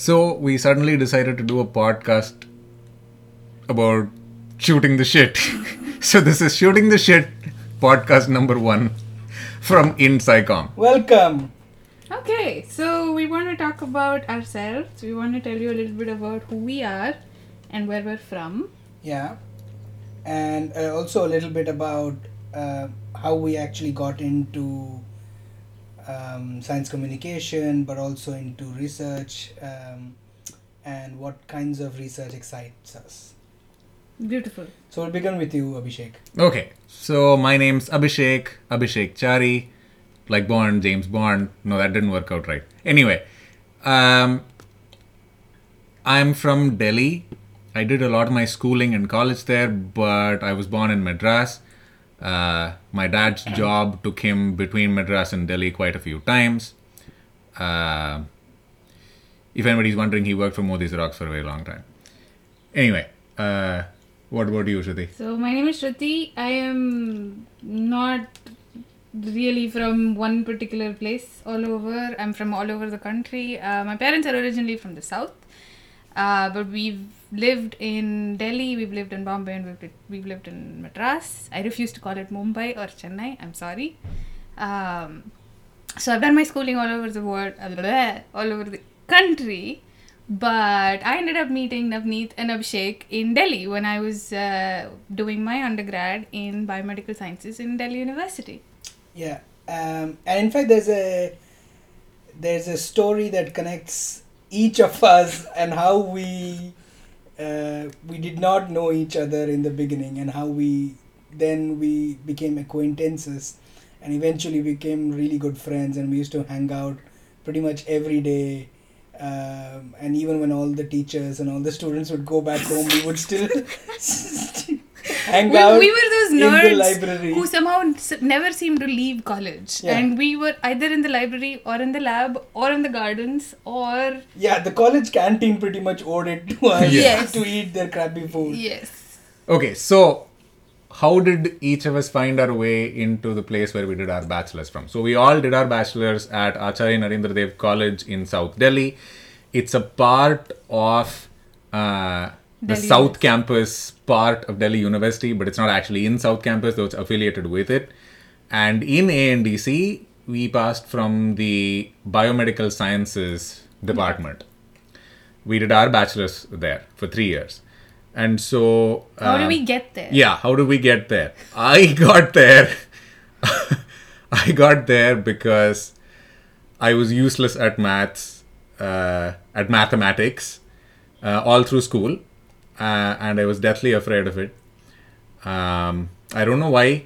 So we suddenly decided to do a podcast about shooting the shit. so this is shooting the shit podcast number one from IndSciComm. Welcome. Okay, so we want to talk about ourselves. We want to tell you a little bit about who we are and where we're from. Yeah. And uh, also a little bit about uh, how we actually got into um, science communication, but also into research um, and what kinds of research excites us. Beautiful. So we'll begin with you, Abhishek. Okay, so my name's Abhishek, Abhishek Chari, like Bond, James Bond. No, that didn't work out right. Anyway, um, I'm from Delhi. I did a lot of my schooling and college there, but I was born in Madras. Uh, my dad's job took him between Madras and Delhi quite a few times. Uh, if anybody's wondering, he worked for Modi Xerox for a very long time. Anyway, uh, what about you, Shruti? So my name is Shruti. I am not really from one particular place all over. I'm from all over the country. Uh, my parents are originally from the south, uh, but we've lived in Delhi, we've lived in Bombay, and we've, we've lived in Madras. I refuse to call it Mumbai or Chennai. I'm sorry. Um, so I've done my schooling all over the world, all over the country. But I ended up meeting Navneet and Abhishek in Delhi when I was uh, doing my undergrad in biomedical sciences in Delhi University. Yeah. Um, and in fact, there's a there's a story that connects each of us and how we uh, we did not know each other in the beginning and how we then we became acquaintances and eventually became really good friends and we used to hang out pretty much every day um, and even when all the teachers and all the students would go back home we would still hang we, out we were those in the nerds library who somehow never seemed to leave college Yeah. and we were either in the library or in the lab or in the gardens or yeah the college canteen pretty much owed it to us Yes. to eat their crappy food yes Okay, so how did each of us find our way into the place where we did our bachelor's from? So we all did our bachelor's at Acharya Narendra Dev College in South Delhi. It's a part of uh, the Delhi South University. Campus part of Delhi University, but it's not actually in South Campus, though it's affiliated with it. And in ANDC, we passed from the Biomedical Sciences department. We did our bachelor's there for three years. And so. how do uh, we get there yeah, how do we get there? I got there. I got there because I was useless at maths, uh, at mathematics, uh, all through school, uh, and I was deathly afraid of it. Um, I don't know why,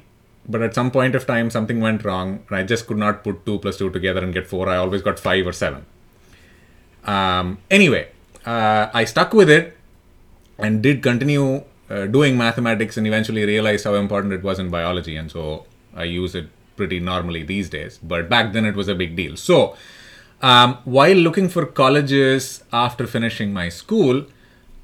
but at some point of time something went wrong, and I just could not put two plus two together and get four. I always got five or seven. Um, anyway, uh, I stuck with it and did continue uh, doing mathematics and eventually realized how important it was in biology and so i use it pretty normally these days but back then it was a big deal so um, while looking for colleges after finishing my school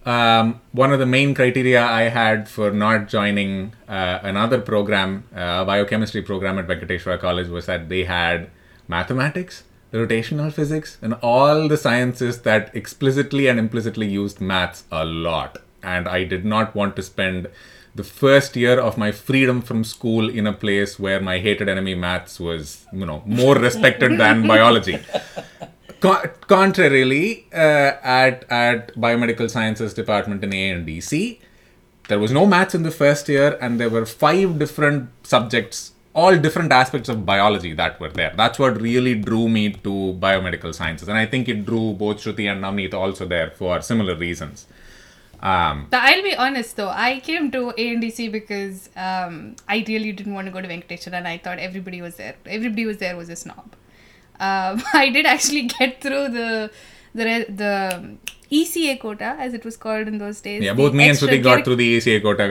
um, one of the main criteria i had for not joining uh, another program uh, a biochemistry program at venkateshwara college was that they had mathematics rotational physics and all the sciences that explicitly and implicitly used maths a lot. And i did not want to spend the first year of my freedom from school in a place where my hated enemy maths was you know more respected than biology Con- contrarily uh, at at biomedical sciences department in ANDC there was no maths in the first year and there were five different subjects all different aspects of biology that were there that's what really drew me to biomedical sciences and i think it drew both shruti and navneet also there for similar reasons um, I'll be honest though, I came to ANDC because um, I really didn't want to go to Venkateshwara and I thought everybody was there. Everybody was there was a snob. Um, I did actually get through the the the ECA quota as it was called in those days. yeah both me and extra got through the ECA quota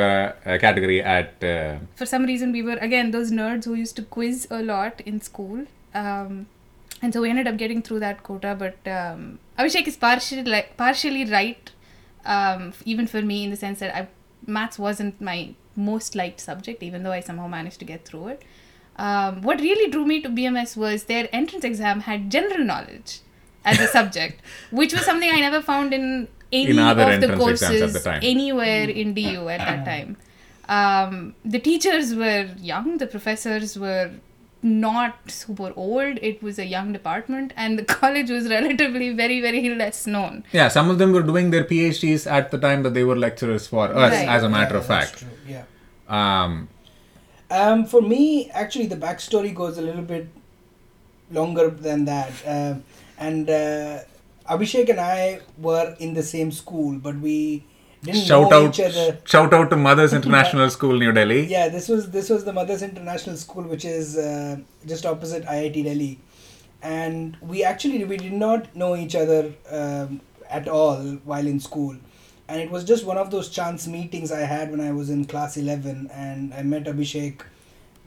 uh, category at uh, For some reason, we were again those nerds who used to quiz a lot in school. Um, and so we ended up getting through that quota, but um, Abhishek is partially like partially right, um, even for me in the sense that I maths wasn't my most liked subject, even though I somehow managed to get through it. Um, what really drew me to BMS was their entrance exam had general knowledge, as a subject, which was something I never found in any In other of the entrance at courses the time. anywhere in DU at that time. Um, the teachers were young, the professors were not super old. It was a young department, and the college was relatively very, very less known. Yeah, some of them were doing their PhDs at the time that they were lecturers for us, Right. as a matter Yeah, of that's fact. true, Yeah. Um, Um, for me, actually, the backstory goes a little bit longer than that. Um, and uh, Abhishek and I were in the same school, but we didn't shout know out, each other. shout out to Mothers International School, New Delhi. Yeah, this was this was the Mothers International School, which is uh, just opposite IIT Delhi, and we actually we did not know each other um, at all while in school, and it was just one of those chance meetings I had when I was in class eleven, and I met Abhishek,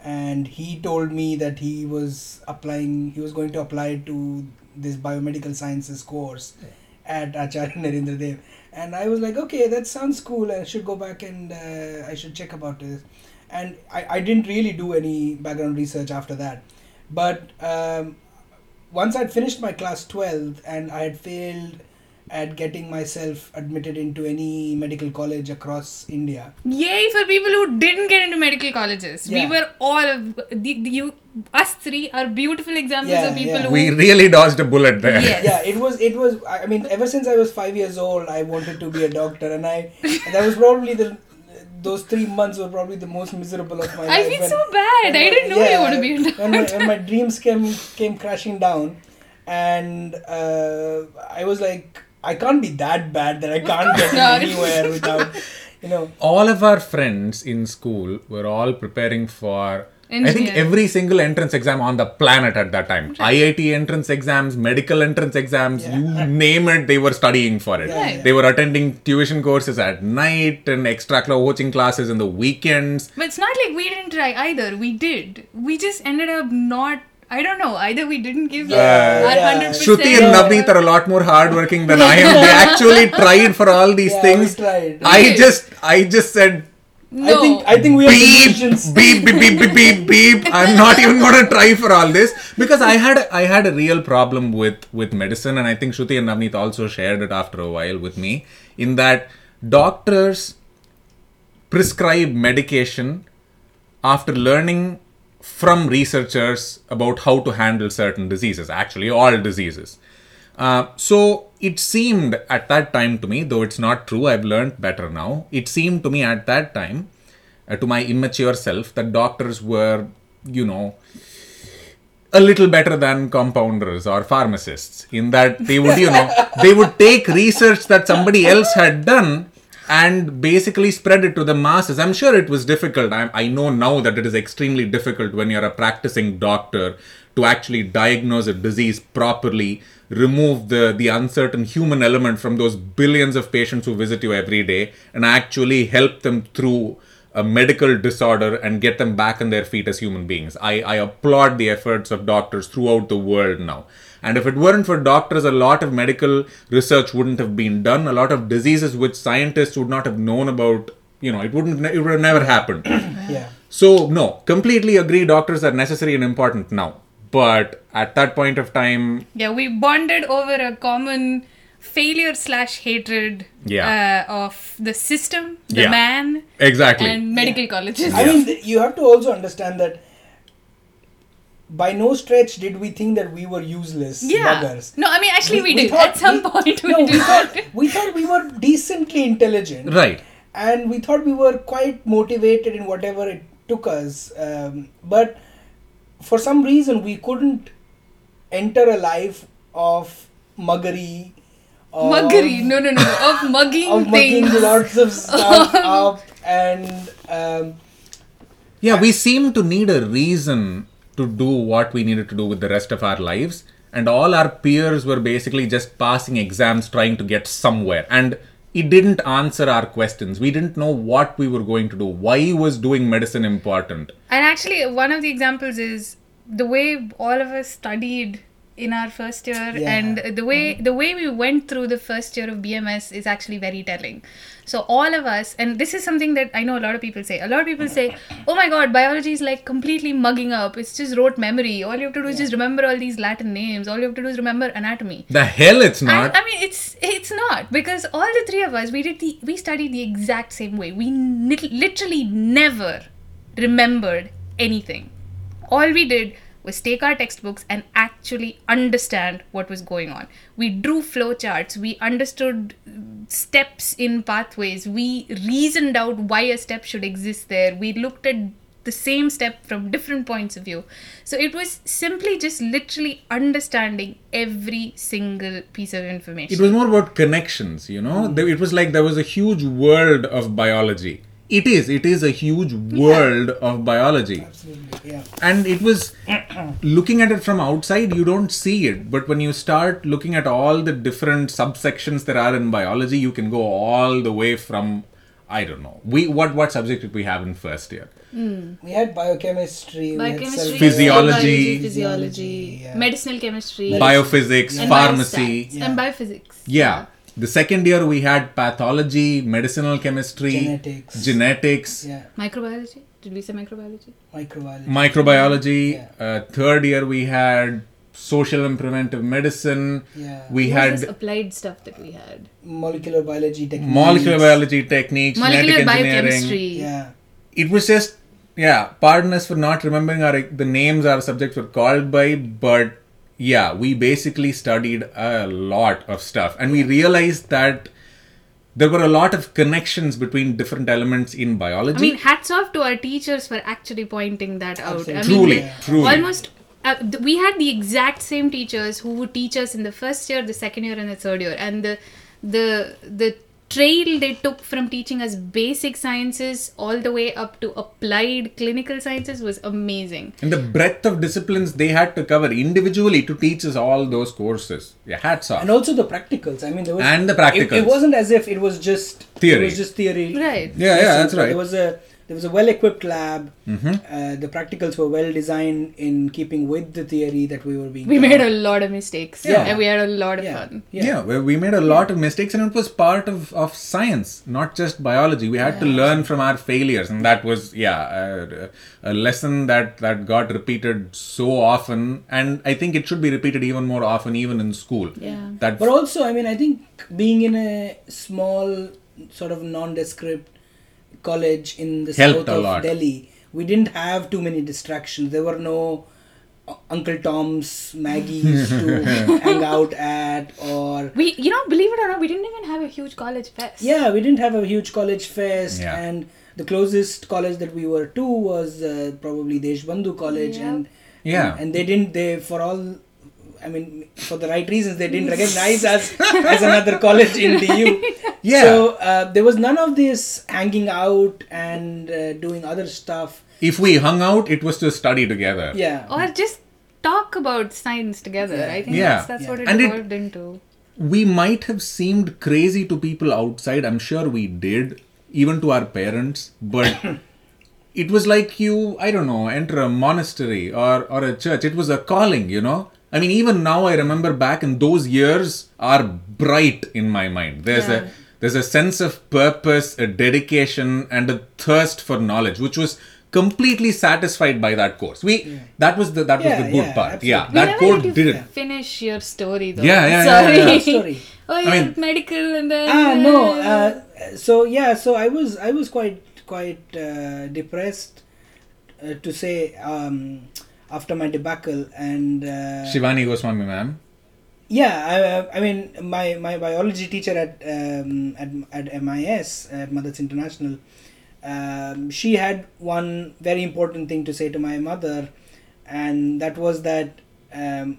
and he told me that he was applying, he was going to apply to this biomedical sciences course at Acharya Narendra Dev. And I was like, okay, that sounds cool. I should go back and uh, I should check about this. And I, I didn't really do any background research after that. But um, once I'd finished my class 12 and I had failed at getting myself admitted into any medical college across India. Yay for people who didn't get into medical colleges. Yeah. We were all of the, the, you, us three are beautiful examples Yeah, of people yeah. who. We really dodged a bullet there. Yes. yeah it was it was i I mean ever since i was five years old i wanted to be a doctor and i and that was probably the those three months were probably the most miserable of my I life I feel when- so bad. I didn't know you want to be a when my, when my dreams came came crashing down and uh, i was like i can't be that bad that i can't get not. anywhere without you know all of our friends in school were all preparing for I think every single entrance exam on the planet at that time. IIT entrance exams, medical entrance exams, Yeah. you name it, they were studying for it. Yeah, yeah. They were attending tuition courses at night and extra coaching classes in the weekends. But it's not like we didn't try either. We did. We just ended up not. I don't know. Either we didn't give Yeah, our yeah. hundred percent. Shruti and Navneet are a lot more hardworking than I am. They actually tried for all these Yeah, things. tried. I just, I just said, No. i think i think we are the beep, musicians beep, beep, beep, beep, beep, beep. I'm not even gonna try for all this because I had I had a real problem with with medicine, and I think Shruti and Navneet also shared it after a while with me. In that doctors prescribe medication after learning from researchers about how to handle certain diseases. Actually, all diseases. Uh, so it seemed at that time to me, though it's not true, I've learned better now. It seemed to me at that time, uh, to my immature self, that doctors were, you know, a little better than compounders or pharmacists in that they would, you know, they would take research that somebody else had done and basically spread it to the masses. I'm sure it was difficult. I, I know now that it is extremely difficult when you're a practicing doctor to actually diagnose a disease properly, remove the, the uncertain human element from those billions of patients who visit you every day, and actually help them through a medical disorder and get them back on their feet as human beings. I, I applaud the efforts of doctors throughout the world now. And if it weren't for doctors, a lot of medical research wouldn't have been done. A lot of diseases which scientists would not have known about, you know, it wouldn't, it would have never happened. yeah so, no, completely agree. Doctors are necessary and important now. But at that point of time, Yeah, we bonded over a common failure slash hatred Yeah. uh, of the system, the Yeah. man, exactly. and medical colleges. I mean, th- you have to also understand that by no stretch did we think that we were useless yeah. buggers. No, I mean, actually, we, did. thought- At some we- point, we no, did. thought, we thought we were decently intelligent. right. And we thought we were quite motivated in whatever it took us. Um, but for some reason, we couldn't enter a life of muggery. Of, Muggery. No, no, no. Of mugging Of mugging things. lots of stuff up and. Um, Yeah, we seem to need a reason to do what we needed to do with the rest of our lives. And all our peers were basically just passing exams trying to get somewhere. And it didn't answer our questions. We didn't know what we were going to do. Why was doing medicine important? And actually, one of the examples is the way all of us studied in our first year Yeah. and the way the way we went through the first year of bms is actually very telling so all of us and this is something that i know a lot of people say. A lot of people say oh my god biology is like completely mugging up. It's just rote memory. All you have to do is just remember all these latin names. All you have to do is remember anatomy. The hell it's not. I mean, it's it's not. Because all the three of us we did the we studied the exact same way. We nit- literally never remembered anything. All we did was take our textbooks and actually understand what was going on. We drew flowcharts. We understood steps in pathways. We reasoned out why a step should exist there. We looked at the same step from different points of view. So it was simply just literally understanding every single piece of information. It was more about connections, you know. Hmm. There- It was like there was a huge world of biology. It is. It is a huge world of biology. Absolutely, yeah. and it was looking at it from outside you don't see it but when you start looking at all the different subsections there are in biology you can go all the way from i don't know we what what subject did we have in first year hmm. We had biochemistry, we had Physiology. biology, physiology, Yeah. medicinal chemistry, biophysics and pharmacy and biophysics. yeah the second year we had pathology medicinal chemistry Genetics. genetics Yeah, Microbiology. Did we say microbiology? microbiology. microbiology Yeah. uh, third year we had social and preventive medicine Yeah. we What had this applied stuff that we had? molecular biology techniques. molecular biology techniques Molecular genetic engineering biochemistry. Yeah. it was just yeah pardon us for not remembering our the names our subjects were called by but yeah we basically studied a lot of stuff and we realized that there were a lot of connections between different elements in biology I mean, hats off to our teachers for actually pointing that out. I Absolutely. mean, Truly, they- truly. Almost, uh, th- we had the exact same teachers who would teach us in the first year, the second year, and the third year, and the the the trail they took from teaching us basic sciences all the way up to applied clinical sciences was amazing. and the breadth of disciplines they had to cover individually to teach us all those courses yeah hats off And also the practicals. I mean, there was And the It, practicals. it wasn't as if it was just Theory. It was just theory. Right. Yeah, yeah, that's right. There was a there was a well equipped lab. Mm-hmm. Uh, the practicals were well designed in keeping with the theory that we were being. We taught. made a lot of mistakes. Yeah. And we had a lot of yeah. fun. Yeah. yeah, where we made a lot of mistakes and it was part of, of science not just biology we had to learn from our failures and that was yeah a, a lesson that that got repeated so often and i think it should be repeated even more often even in school Yeah. that But also, I mean, I think being in a small, sort of nondescript college in the Helped south of. Delhi, we didn't have too many distractions. There were no uh, Uncle Tom's, Maggie's to hang out at, or We, you know, believe it or not, we didn't even have a huge college fest. yeah, we didn't have a huge college fest, Yeah. and the closest college that we were to was uh, probably Deshbandhu College, Yeah. and Yeah. and they didn't they for all. I mean, for the right reasons, they didn't recognize us as another college in DU. Yeah. So uh, there was none of this hanging out and uh, doing other stuff. if we hung out it was to study together Yeah. Or just talk about science together. Yeah. I think Yeah. that's, that's Yeah. what it And it- evolved into. we might have seemed crazy to people outside i'm sure we did even to our parents but it was like you i don't know enter a monastery or or a church it was a calling you know i mean even now i remember back and those years are bright in my mind there's Yeah. a there's a sense of purpose a dedication and a thirst for knowledge which was completely satisfied by that course we that was the that was the good yeah, part absolutely. yeah We that course let did it Finish your story though. Yeah, yeah, yeah, Sorry. yeah, yeah. Story. oh, you're mean- medical and then. ah no uh, so yeah so i was i was quite quite uh, depressed uh, to say um, after my debacle and uh, shivani goswami ma'am yeah I, I mean my my biology teacher at um, at, at MIS at Mothers International um, she had one very important thing to say to my mother and that was that um,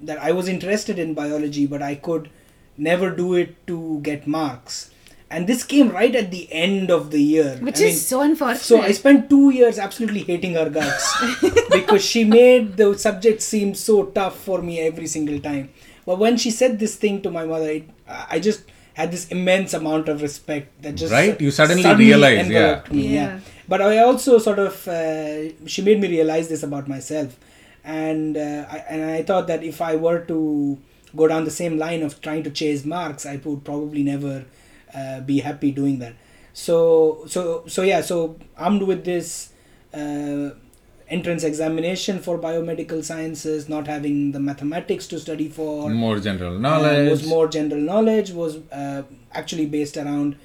that I was interested in biology but I could never do it to get marks and this came right at the end of the year Which I is mean, so unfortunate. so I spent two years absolutely hating her guts because she made the subject seem so tough for me every single time. But when she said this thing to my mother, it, I just had this immense amount of respect that just Right? You suddenly realize, enveloped yeah. me, Yeah. But I also sort of uh, she made me realize this about myself. and uh, I, and I thought that if I were to go down the same line of trying to chase marks, I would probably never uh, be happy doing that. So so so yeah. So armed with this uh, entrance examination for biomedical sciences, not having the mathematics to study for, More general uh, knowledge. was more general knowledge. Was uh, actually based around.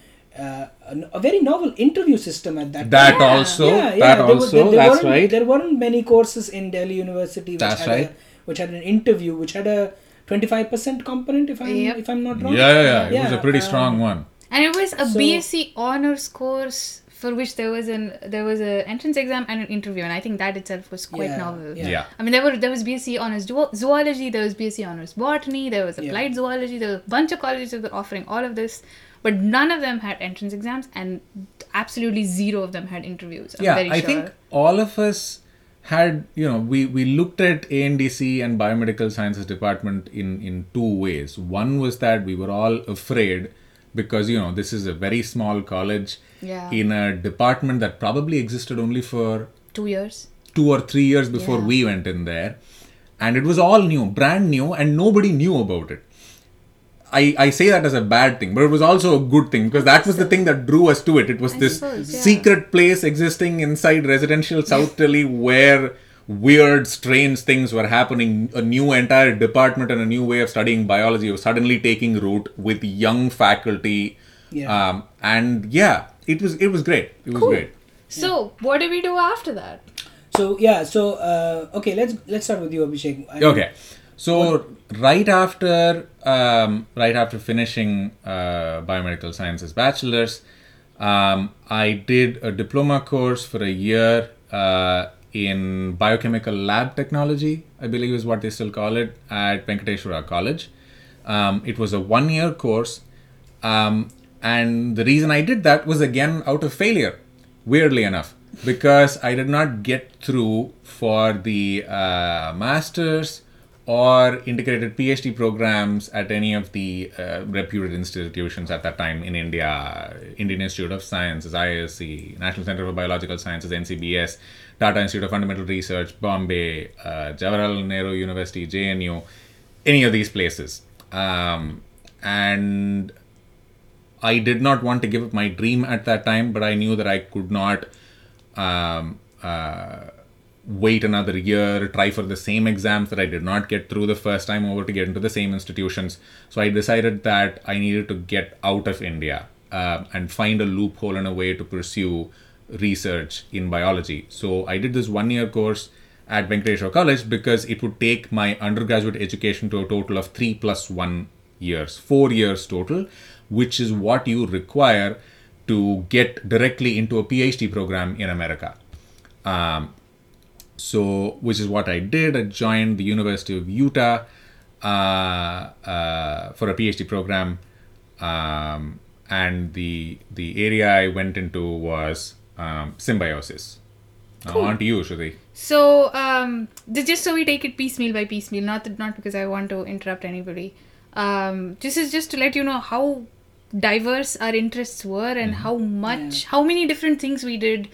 Uh, a, a very novel interview system at that that time. Yeah. also. Yeah, yeah, that there was- also. there- there that's weren't- right. There weren't many courses in Delhi University which That's had right. a, which had an interview, which had a twenty five percent component. If I'm Yep. if I'm not Yeah, wrong. yeah, yeah. It was a pretty um, strong one. And it was a So- BSc honors course for which there was an there was an entrance exam and an interview, and I think that itself was quite Yeah, novel. yeah. Yeah. I mean, there were there was BSc honors zoo- zoology, there was BSc honors botany, there was Yeah. applied zoology, there were a bunch of colleges that were offering all of this, but none of them had entrance exams, and absolutely zero of them had interviews. I'm yeah very i sure. think all of us had you know we we looked at andc and biomedical sciences department in in two ways one was that we were all afraid because you know this is a very small college Yeah. in a department that probably existed only for two years. two or three years before Yeah. we went in there and it was all new brand new and nobody knew about it I, I say that as a bad thing, but it was also a good thing because that was the thing that drew us to it. It was I this suppose, yeah. secret place existing inside residential South Delhi where weird, strange things were happening. A new entire department and a new way of studying biology was suddenly taking root with young faculty. Yeah. Um, and yeah, it was it was great. It was Cool. great. So what did we do after that? So yeah. So uh, okay. Let's let's start with you, Abhishek. I- Okay, so right after um, right after finishing uh, biomedical sciences bachelor's, um, I did a diploma course for a year uh, in biochemical lab technology. I believe is what they still call it at Venkateshwara College. Um, it was a one-year course, um, and the reason I did that was again out of failure. Weirdly enough, because I did not get through for the uh, masters or integrated PhD programs at any of the uh, reputed institutions at that time in India Indian Institute of Sciences, IISc, National Center for Biological Sciences, NCBS, Tata Institute of Fundamental Research, Bombay, uh, Jawaharlal Nehru University, JNU, any of these places. Um, and I did not want to give up my dream at that time, but I knew that I could not um, uh, wait another year, try for the same exams that I did not get through the first time over to get into the same institutions. So I decided that I needed to get out of India uh, and find a loophole and a way to pursue research in biology. So I did this one year course at Venkateshwar College because it would take my undergraduate education to a total of three plus one years, four years total, which is what you require to get directly into a PhD program in America. Um, so, which is what I did. I joined the University of Utah uh, uh, for a PhD program, um, and the the area I went into was um, symbiosis. Now, on to you, Shruti. So, um, just so we take it piecemeal by piecemeal, not that, not because I want to interrupt anybody. Um, this is just to let you know how diverse our interests were and how much, how many different things we did,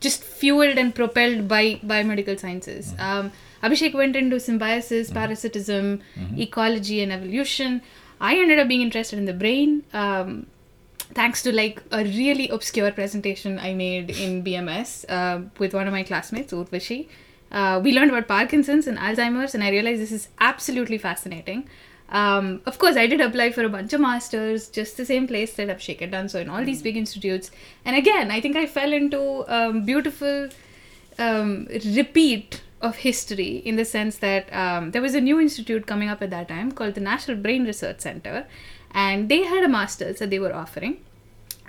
just fueled and propelled by biomedical sciences. Um, Abhishek went into symbiosis, parasitism, ecology, and evolution. I ended up being interested in the brain. Um, thanks to like a really obscure presentation I made in BMS uh, with one of my classmates, Urvashi. Uh, we learned about Parkinson's and Alzheimer's, and I realized this is absolutely fascinating. Um, of course, I did apply for a bunch of masters, just the same place that Abhishek had done, so in all these big institutes. And again, I think I fell into um, beautiful um, repeat of history in the sense that um, there was a new institute coming up at that time called the National Brain Research Center, and they had a master's that they were offering,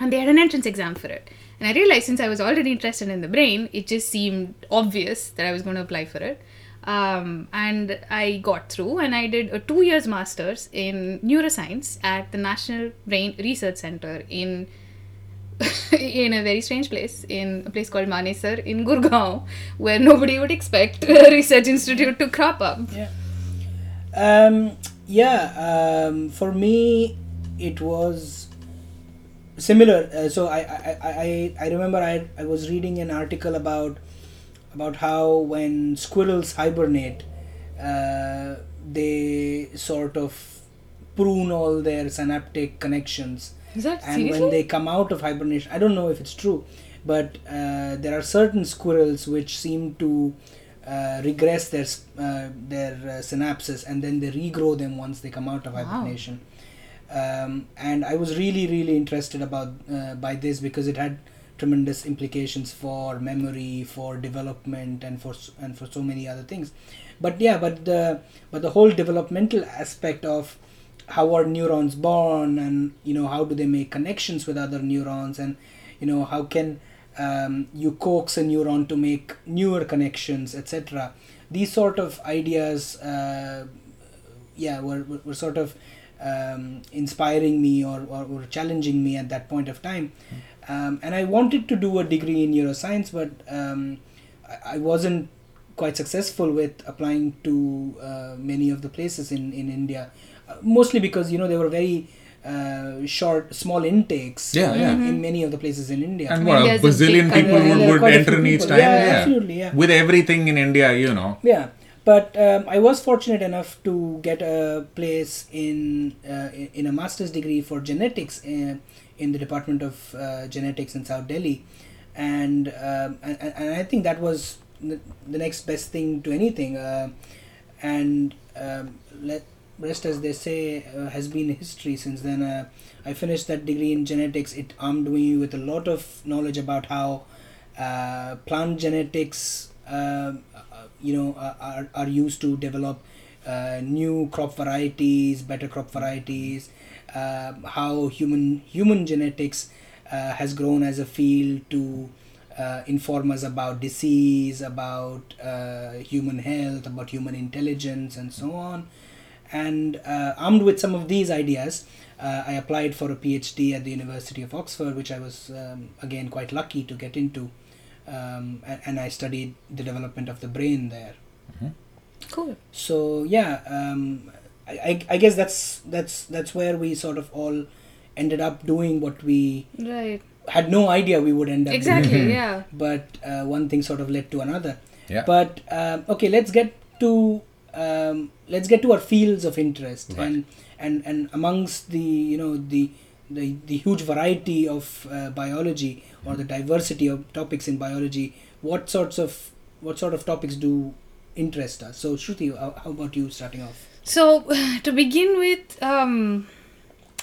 and they had an entrance exam for it. And I realized since I was already interested in the brain, it just seemed obvious that I was going to apply for it. Um, and I got through, and I did a two years master's in neuroscience at the National Brain Research Center in in a very strange place, in a place called Manesar in Gurgaon, where nobody would expect a research institute to crop up. Yeah. Um, yeah. Um, for me, it was similar. Uh, so I, I, I, I- remember I, I was reading an article about about how when squirrels hibernate, uh, they sort of prune all their synaptic connections Is that and seriously? when they come out of hibernation i don't know if it's true but uh, there are certain squirrels which seem to uh, regress their uh, their uh, synapses and then they regrow them once they come out of Wow. hibernation um, and i was really really interested about uh, by this because it had tremendous implications for memory for development and for and for so many other things. But yeah but the but the whole developmental aspect of how are neurons born and you know how do they make connections with other neurons and you know how can um, you coax a neuron to make newer connections etc these sort of ideas uh, yeah were, were, sort of um, inspiring me or, or, or challenging me at that point of time um, and i wanted to do a degree in neuroscience but um, I, I wasn't quite successful with applying to uh, many of the places in, in india uh, mostly because you know they were very uh, short small intakes Yeah, uh, yeah. in many of the places in india And what, a India a bazillion people Yeah, would, would enter in each time. Yeah, absolutely, yeah. With everything in India, you know. Yeah, but um, I was fortunate enough to get a place in uh, in in a master's degree for genetics in, the Department of uh, Genetics in South Delhi, and um, and, and I think that was the next best thing to anything, uh, and um, let rest as they say uh, has been history since then. Uh, I finished that degree in genetics. It armed me with a lot of knowledge about how uh, plant genetics, um, uh, you know, are- are, used to develop new crop varieties, better crop varieties. Um how human human genetics uh, has grown as a field to uh, inform us about disease, about uh, human health, about human intelligence, and so on. And uh, armed with some of these ideas, uh, I applied for a PhD at the University of Oxford, which I was um, again quite lucky to get into. Um, and, and I studied the development of the brain there. Cool. So yeah, um, I, I, I guess that's that's that's where we sort of all ended up doing what we Right. had no idea we would end up doing Exactly. Yeah. but uh, one thing sort of led to another Yeah. but um, okay let's get to um, let's get to our fields of interest Right. and and and amongst the you know the the, the huge variety of uh, biology or the diversity of topics in biology what sorts of what sort of topics do interest us so shruti how, about you starting off So, to begin with, um,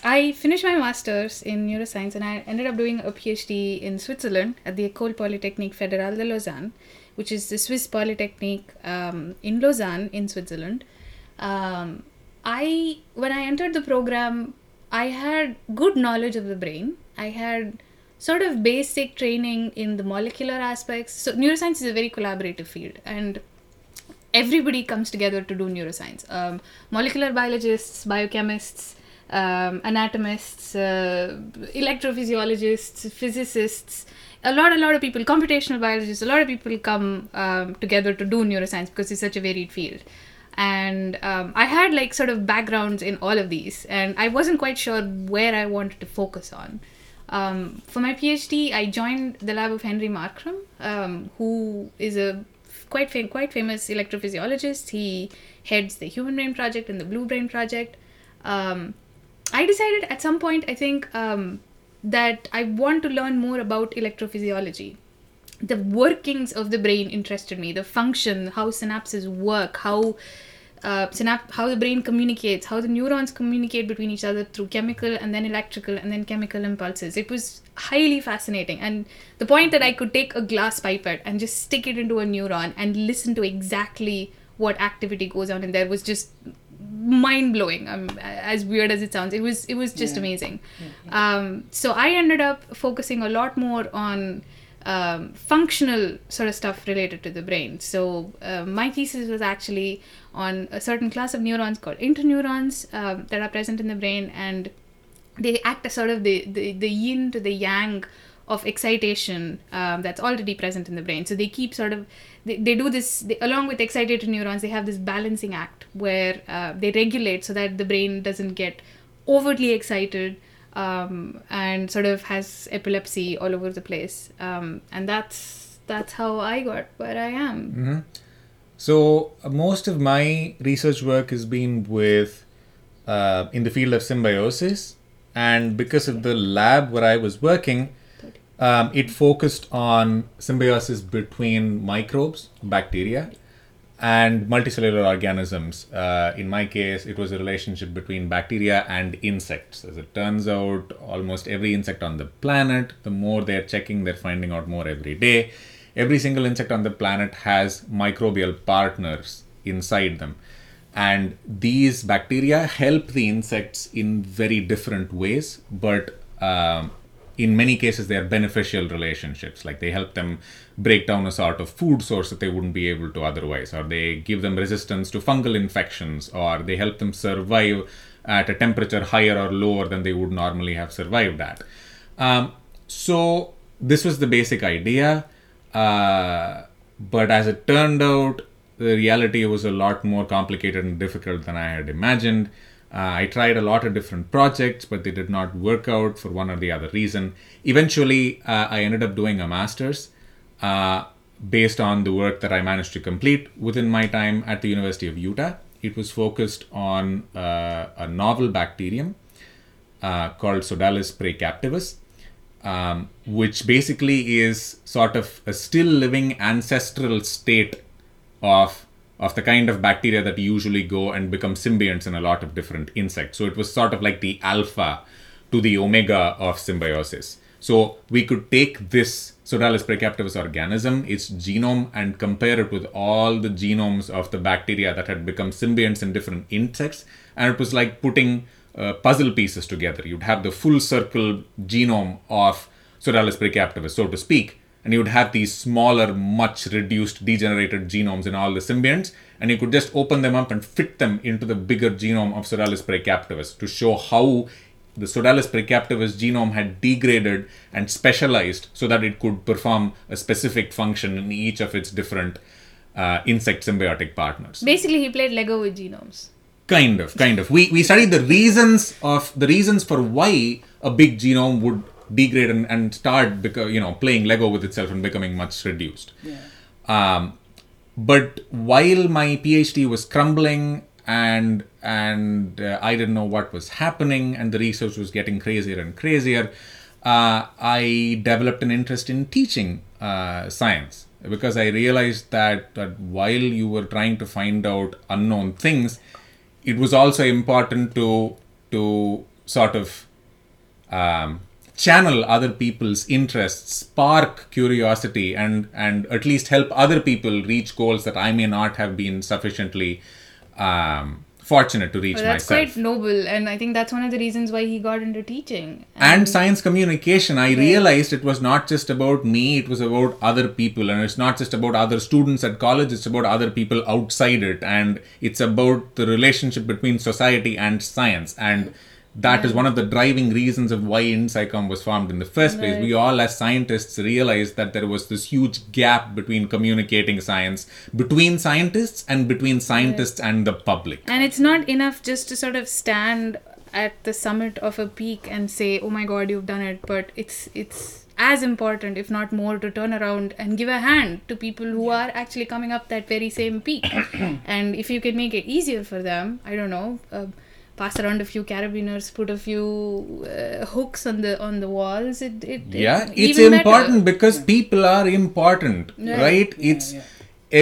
I finished my master's in neuroscience and I ended up doing a PhD in Switzerland at the École Polytechnique Fédérale de Lausanne, which is the Swiss Polytechnic um, in Lausanne, in Switzerland. Um, I, when I entered the program, I had good knowledge of the brain. I had sort of basic training in the molecular aspects. So, neuroscience is a very collaborative field, and everybody comes together to do neuroscience. Um, molecular biologists biochemists um, anatomists uh, electrophysiologists physicists a lot a lot of people computational biologists a lot of people come um, together to do neuroscience because it's such a varied field. And um, i had like sort of backgrounds in all of these and i wasn't quite sure where i wanted to focus on. Um, for my phd i joined the lab of henry markram um, who is a quite fam- quite famous electrophysiologist. He heads the Human Brain Project and the Blue Brain Project. Um, I decided at some point, I think, um, that I want to learn more about electrophysiology. The workings of the brain interested me. The function, how synapses work, how uh, synap- how the brain communicates, how the neurons communicate between each other through chemical and then electrical and then chemical impulses. It was highly fascinating. And the point that I could take a glass pipette and just stick it into a neuron and listen to exactly what activity goes on in there was just mind blowing. Um, as weird as it sounds, it was it was just Yeah. amazing. Um, so I ended up focusing a lot more on um, functional sort of stuff related to the brain. So uh, my thesis was actually on a certain class of neurons called interneurons um, that are present in the brain, and they act as sort of the the, the yin to the yang of excitation um, that's already present in the brain. So they keep sort of they, they do this they, along with excited neurons. They have this balancing act where uh, they regulate so that the brain doesn't get overtly excited um, and sort of has epilepsy all over the place. Um, and that's that's how I got where I am. So uh, most of my research work has been with uh, in the field of symbiosis, and because of the lab where I was working, um, it focused on symbiosis between microbes, bacteria, and multicellular organisms. Uh, in my case, it was a relationship between bacteria and insects. As it turns out, almost every insect on the planet, the more they're checking, they're finding out more every day. Every single insect on the planet has microbial partners inside them. And these bacteria help the insects in very different ways, but um, in many cases they are beneficial relationships. Like they help them break down a sort of food source that they wouldn't be able to otherwise or they give them resistance to fungal infections or they help them survive at a temperature higher or lower than they would normally have survived at. Um, so this was the basic idea uh, but as it turned out the reality was a lot more complicated and difficult than i had imagined uh, I tried a lot of different projects, but they did not work out for one or the other reason. Eventually, uh, I ended up doing a master's uh, based on the work that I managed to complete within my time at the University of Utah. It was focused on uh, a novel bacterium uh, called Sodalis praecaptivus, um, which basically is sort of a still living ancestral state of of the kind of bacteria that usually go and become symbionts in a lot of different insects. So it was sort of like the alpha to the omega of symbiosis. So we could take this Sodalis praecaptivus organism, its genome, and compare it with all the genomes of the bacteria that had become symbionts in different insects. And it was like putting uh, puzzle pieces together. You'd have the full circle genome of Sodalis praecaptivus, so to speak, and you would have these smaller, much reduced, degenerated genomes in all the symbionts, and you could just open them up and fit them into the bigger genome of Sodalis praecaptivus to show how the Sodalis praecaptivus genome had degraded and specialized so that it could perform a specific function in each of its different uh, insect symbiotic partners. Basically, he played Lego with genomes. Kind of, kind of. We we studied the reasons of the reasons for why a big genome would degrade and, and start because you know playing Lego with itself and becoming much reduced. Yeah. Um, but while my PhD was crumbling and and uh, I didn't know what was happening and the research was getting crazier and crazier, uh, I developed an interest in teaching uh, science because I realized that, that while you were trying to find out unknown things, it was also important to to sort of um, channel other people's interests spark curiosity and and at least help other people reach goals that i may not have been sufficiently um, fortunate to reach Well, that's myself. quite noble, and I think that's one of the reasons why he got into teaching. and science communication i realized it was not just about me it was about other people and it's not just about other students at college it's about other people outside it and it's about the relationship between society and science. And that is one of the driving reasons of why IndSciComm was formed in the first place. Right. We all, as scientists, realized that there was this huge gap between communicating science between scientists and between scientists and the public. And it's not enough just to sort of stand at the summit of a peak and say, "Oh my God, you've done it!" But it's it's as important, if not more, to turn around and give a hand to people who are actually coming up that very same peak. and if you can make it easier for them, I don't know. Uh, pass around a few carabiners put a few uh, hooks on the on the walls it, it it yeah it's even better. important because people are important Yeah. right it's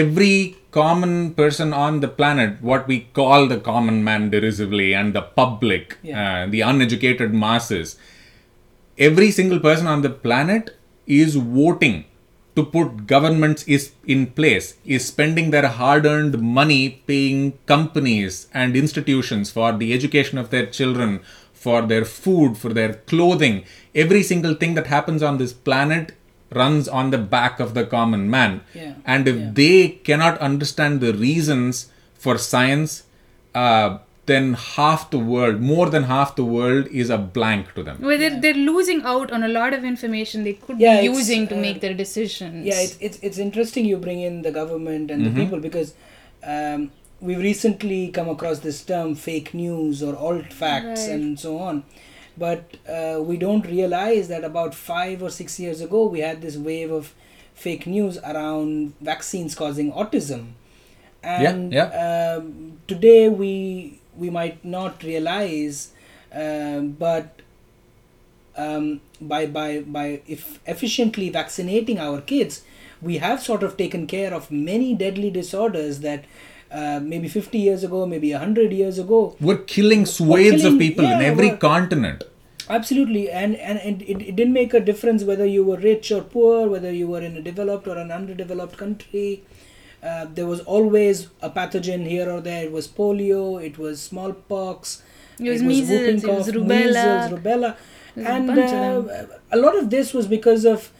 every common person on the planet what we call the common man derisively and the public Yeah. uh, the uneducated masses every single person on the planet is voting to put governments is in place is spending their hard earned money paying companies and institutions for the education of their children for their food for their clothing every single thing that happens on this planet runs on the back of the common man Yeah. and if Yeah. they cannot understand the reasons for science uh, then half the world more than half the world is a blank to them well, they're, they're losing out on a lot of information they could Yeah, be using to uh, make their decisions yeah it's, it's it's interesting you bring in the government and Mm-hmm. the people because um, we've recently come across this term fake news or alt facts Right. and so on but uh, we don't realize that about five or six years ago we had this wave of fake news around vaccines causing autism. And yeah. Um, today we we might not realize, um, but um, by by by if efficiently vaccinating our kids, we have sort of taken care of many deadly disorders that uh, maybe 50 years ago, maybe 100 years ago, We're killing swathes of people in every continent. Absolutely, and and, and it, it didn't make a difference whether you were rich or poor, whether you were in a developed or an underdeveloped country. Uh, there was always a pathogen here or there. It was polio, it was smallpox, It was whooping measles, it was cough, rubella. measles, rubella, There's a and uh, a lot of this was because of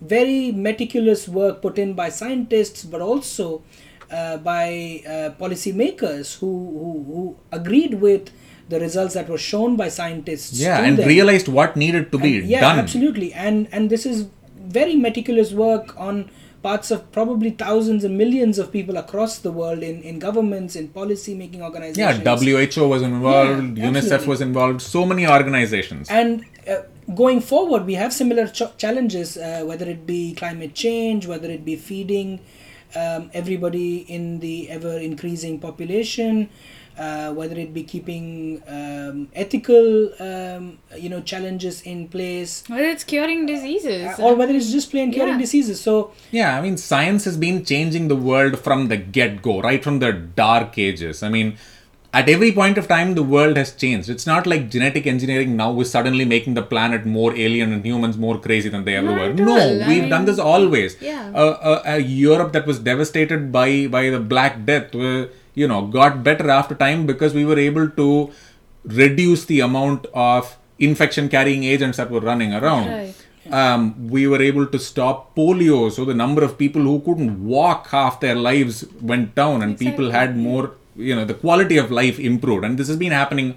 very meticulous work put in by scientists, but also uh, by uh, policymakers who, who who agreed with the results that were shown by scientists. Yeah, and them. realized what needed to be And- yeah, done. absolutely, and and this is very meticulous work on parts of probably thousands and millions of people across the world in, in governments, in policy making organizations. Yeah. WHO was involved, Yeah, UNICEF absolutely. was involved, so many organizations. And uh, going forward, we have similar ch- challenges, uh, whether it be climate change, whether it be feeding um, everybody in the ever increasing population, uh, whether it be keeping um, ethical, um, you know, challenges in place, Whether it's curing diseases. uh, or whether it's just plain curing Yeah. diseases. So Yeah, I mean, science has been changing the world from the get go, right from the dark ages. I mean, at every point of time, the world has changed. It's not like genetic engineering now is suddenly making the planet more alien and humans more crazy than they ever Not were. No, all. We've done mean, this always. yeah. Uh, uh, uh, Europe that was devastated by by the Black Death, uh, you know, got better after time because we were able to reduce the amount of infection carrying agents that were running around Right. um, we were able to stop polio. So the number of people who couldn't walk half their lives went down, and people had more. You know, the quality of life improved, and this has been happening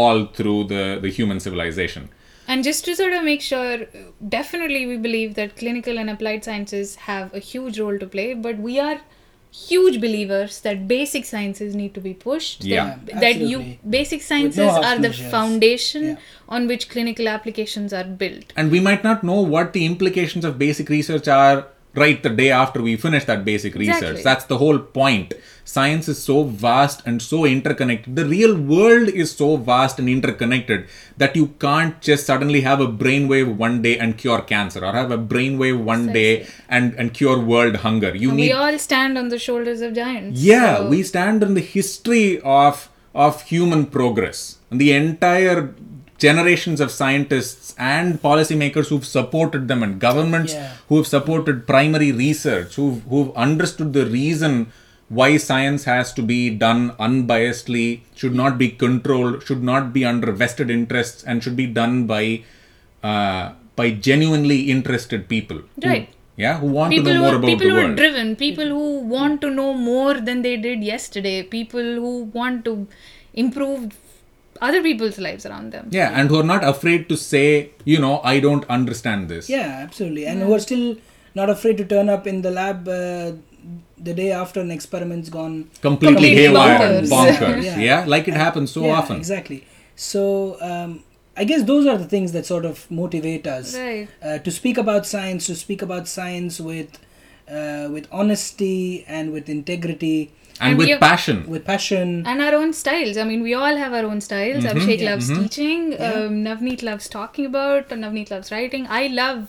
all through the the human civilization. And just to sort of make sure, definitely we believe that clinical and applied sciences have a huge role to play, but we are huge believers that basic sciences need to be pushed. that- Yeah. Yeah, that you basic sciences no are the foundation Yeah. on which clinical applications are built. And we might not know what the implications of basic research are right the day after we finish that basic research. Exactly. That's the whole point. Science is so vast and so interconnected. The real world is so vast and interconnected that you can't just suddenly have a brainwave one day and cure cancer or have a brainwave one day and, and cure world hunger. You we need all stand on the shoulders of giants. yeah, so- we stand on the history of of human progress. And the entire generations of scientists and policymakers who've supported them and governments Yeah. who've supported primary research, who've, who've understood the reason why science has to be done unbiasedly, should not be controlled, should not be under vested interests, and should be done by uh, by genuinely interested people. who- Right. yeah, who want people to know who more are, about people the who are driven people who want to know more than they did yesterday people who want to improve other people's lives around them Yeah, and who are not afraid to say, you know, I don't understand this. Yeah, absolutely. And who are still not afraid to turn up in the lab uh, the day after an experiment's gone Completely, Completely haywire and bonkers. bonkers. Yeah. yeah. like it happens so yeah, often. Exactly. So um, I guess those are the things that sort of motivate us Right. uh, to speak about science, to speak about science with uh, with honesty and with integrity, And, And with have- passion. with passion. and our own styles i mean we all have our own styles Mm-hmm. abhishek loves teaching um, navneet loves talking about navneet loves writing i love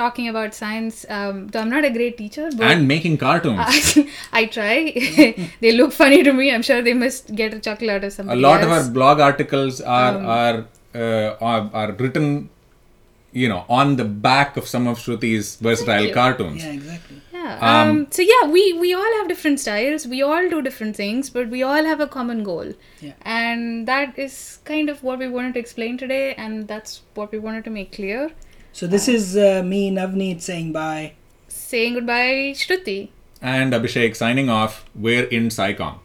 talking about science um, though i'm not a great teacher but and making cartoons. I try. they look funny to me. I'm sure they must get a chuckle out of a somebody lot of our blog articles are Um, are, uh, are are written, you know, on the back of some of Shruti's versatile cartoons. Yeah, exactly. Yeah. Um, so yeah, we we all have different styles. We all do different things, but we all have a common goal. Yeah. And that is kind of what we wanted to explain today, and that's what we wanted to make clear. So this is uh, me, Navneet, saying bye. Saying goodbye, Shruti. And Abhishek signing off. We're IndSciComm.